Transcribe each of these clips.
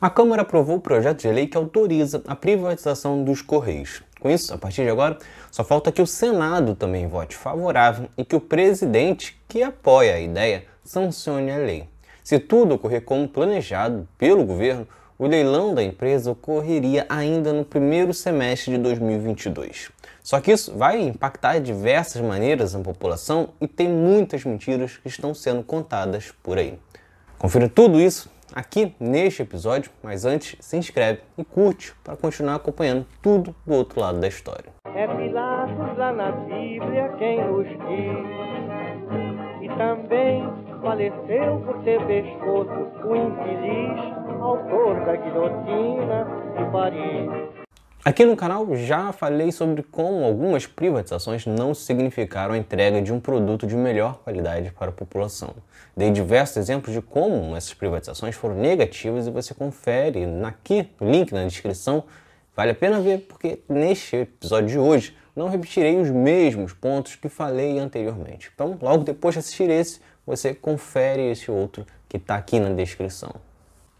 A Câmara aprovou o projeto de lei que autoriza a privatização dos Correios. Com isso, a partir de agora, só falta que o Senado também vote favorável e que o presidente, que apoia a ideia, sancione a lei. Se tudo ocorrer como planejado pelo governo, o leilão da empresa ocorreria ainda no primeiro semestre de 2022. Só que isso vai impactar de diversas maneiras a população e tem muitas mentiras que estão sendo contadas por aí. Confira tudo isso aqui neste episódio, mas antes se inscreve e curte para continuar acompanhando tudo do outro lado da história. É Pilatos lá na Bíblia quem nos diz, e também faleceu por ter pescoço o infeliz autor da guilhotina de Paris. Aqui no canal já falei sobre como algumas privatizações não significaram a entrega de um produto de melhor qualidade para a população. Dei diversos exemplos de como essas privatizações foram negativas e você confere aqui link na descrição. Vale a pena ver porque neste episódio de hoje não repetirei os mesmos pontos que falei anteriormente. Então, logo depois de assistir esse, você confere esse outro que está aqui na descrição.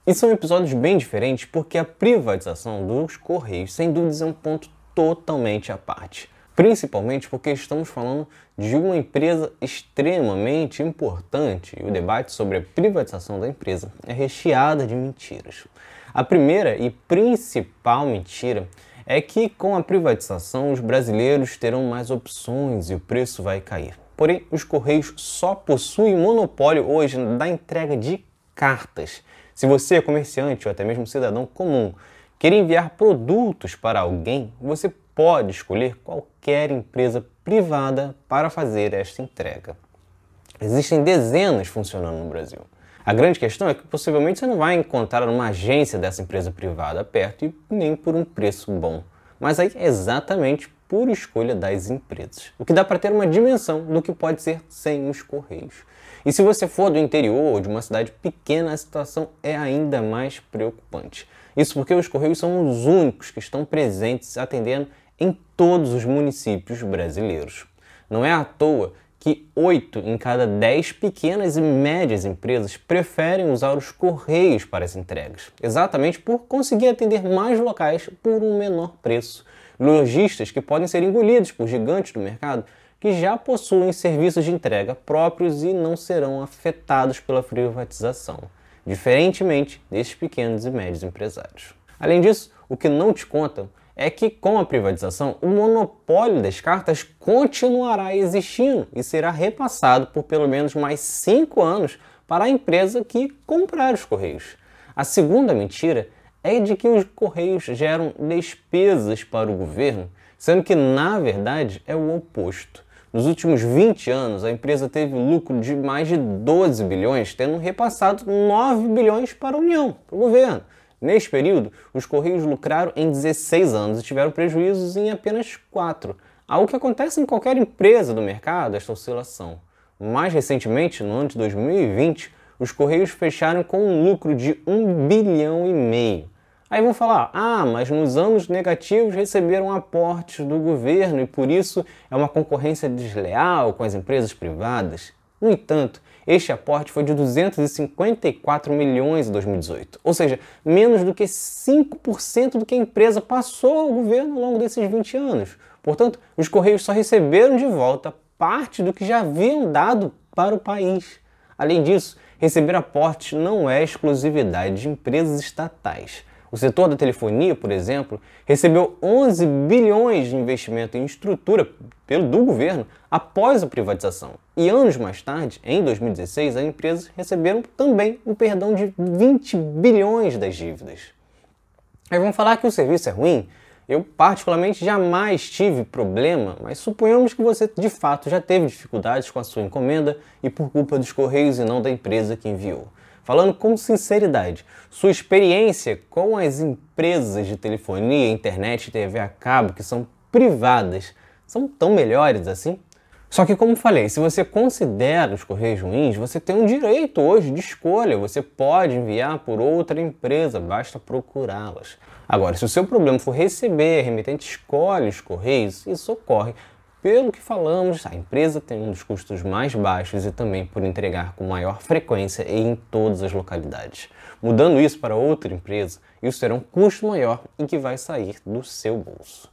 E são episódios bem diferentes porque a privatização dos Correios, sem dúvidas, é um ponto totalmente à parte. Principalmente porque estamos falando de uma empresa extremamente importante e o debate sobre a privatização da empresa é recheada de mentiras. A primeira e principal mentira é que com a privatização os brasileiros terão mais opções e o preço vai cair. Porém, os Correios só possuem monopólio hoje da entrega de cartas se você é comerciante ou até mesmo cidadão comum, quer enviar produtos para alguém, você pode escolher qualquer empresa privada para fazer esta entrega. Existem dezenas funcionando no Brasil. A grande questão é que possivelmente você não vai encontrar uma agência dessa empresa privada perto e nem por um preço bom. Mas aí é exatamente por escolha das empresas. O que dá para ter uma dimensão do que pode ser sem os correios. E se você for do interior ou de uma cidade pequena, a situação é ainda mais preocupante. Isso porque os Correios são os únicos que estão presentes atendendo em todos os municípios brasileiros. Não é à toa que 8 em cada 10 pequenas e médias empresas preferem usar os correios para as entregas, exatamente por conseguir atender mais locais por um menor preço. Lojistas que podem ser engolidos por gigantes do mercado que já possuem serviços de entrega próprios e não serão afetados pela privatização, diferentemente desses pequenos e médios empresários. Além disso, o que não te contam é que com a privatização, o monopólio das cartas continuará existindo e será repassado por pelo menos mais cinco anos para a empresa que comprar os Correios. A segunda mentira é de que os Correios geram despesas para o governo, sendo que na verdade é o oposto. Nos últimos 20 anos, a empresa teve lucro de mais de 12 bilhões, tendo repassado 9 bilhões para a União, para o governo. Neste período, os Correios lucraram em 16 anos e tiveram prejuízos em apenas 4, algo que acontece em qualquer empresa do mercado, esta oscilação. Mais recentemente, no ano de 2020, os Correios fecharam com um lucro de 1 bilhão e meio. Aí vão falar: ah, mas nos anos negativos receberam aportes do governo e por isso é uma concorrência desleal com as empresas privadas. No entanto, este aporte foi de 254 milhões em 2018, ou seja, menos do que 5% do que a empresa passou ao governo ao longo desses 20 anos. Portanto, os Correios só receberam de volta parte do que já haviam dado para o país. Além disso, receber aportes não é exclusividade de empresas estatais. O setor da telefonia, por exemplo, recebeu 11 bilhões de investimento em estrutura pelo do governo após a privatização. E anos mais tarde, em 2016, as empresas receberam também um perdão de 20 bilhões das dívidas. Aí vão falar que o serviço é ruim? Eu, particularmente, jamais tive problema, mas suponhamos que você de fato já teve dificuldades com a sua encomenda e por culpa dos correios e não da empresa que enviou. Falando com sinceridade, sua experiência com as empresas de telefonia, internet e TV a cabo que são privadas são tão melhores assim? Só que, como falei, se você considera os correios ruins, você tem um direito hoje de escolha. Você pode enviar por outra empresa, basta procurá-las. Agora, se o seu problema for receber, remetente escolhe os correios, isso ocorre pelo que falamos, a empresa tem um dos custos mais baixos e também por entregar com maior frequência e em todas as localidades. Mudando isso para outra empresa, isso terá um custo maior e que vai sair do seu bolso.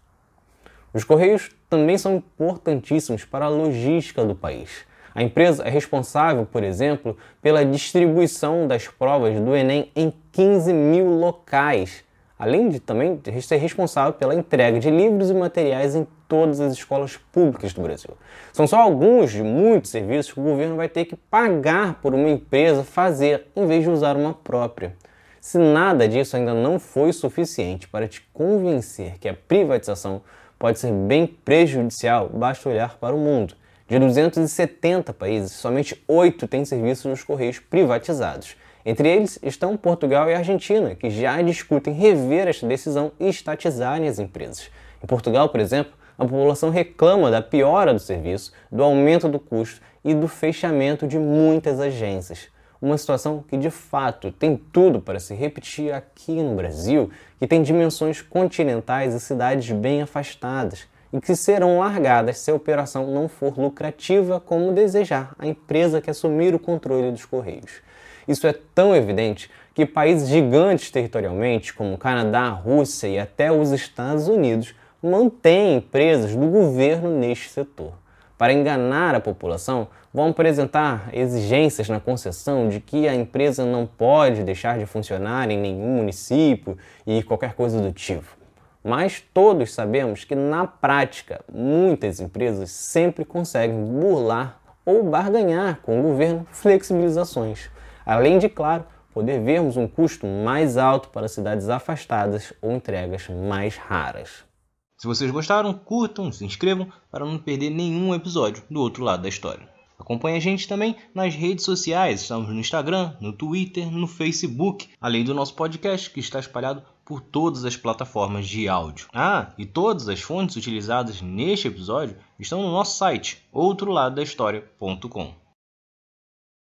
Os Correios também são importantíssimos para a logística do país. A empresa é responsável, por exemplo, pela distribuição das provas do Enem em 15 mil locais, além de também ser responsável pela entrega de livros e materiais em todas as escolas públicas do Brasil. São só alguns de muitos serviços que o governo vai ter que pagar por uma empresa fazer, em vez de usar uma própria. Se nada disso ainda não foi suficiente para te convencer que a privatização pode ser bem prejudicial, basta olhar para o mundo. De 270 países, somente 8 têm serviços dos Correios privatizados. Entre eles estão Portugal e Argentina, que já discutem rever esta decisão e estatizarem as empresas. Em Portugal, por exemplo, a população reclama da piora do serviço, do aumento do custo e do fechamento de muitas agências. Uma situação que de fato tem tudo para se repetir aqui no Brasil, que tem dimensões continentais e cidades bem afastadas e que serão largadas se a operação não for lucrativa como desejar a empresa que assumir o controle dos Correios. Isso é tão evidente que países gigantes territorialmente, como Canadá, Rússia e até os Estados Unidos, mantêm empresas do governo neste setor. Para enganar a população, vão apresentar exigências na concessão de que a empresa não pode deixar de funcionar em nenhum município e qualquer coisa do tipo. Mas todos sabemos que, na prática, muitas empresas sempre conseguem burlar ou barganhar com o governo flexibilizações, além de, claro, poder vermos um custo mais alto para cidades afastadas ou entregas mais raras. Se vocês gostaram, curtam, se inscrevam para não perder nenhum episódio do outro lado da história. Acompanhe a gente também nas redes sociais, estamos no Instagram, no Twitter, no Facebook, além do nosso podcast que está espalhado por todas as plataformas de áudio. Ah, e todas as fontes utilizadas neste episódio estão no nosso site, outroladodahistoria.com.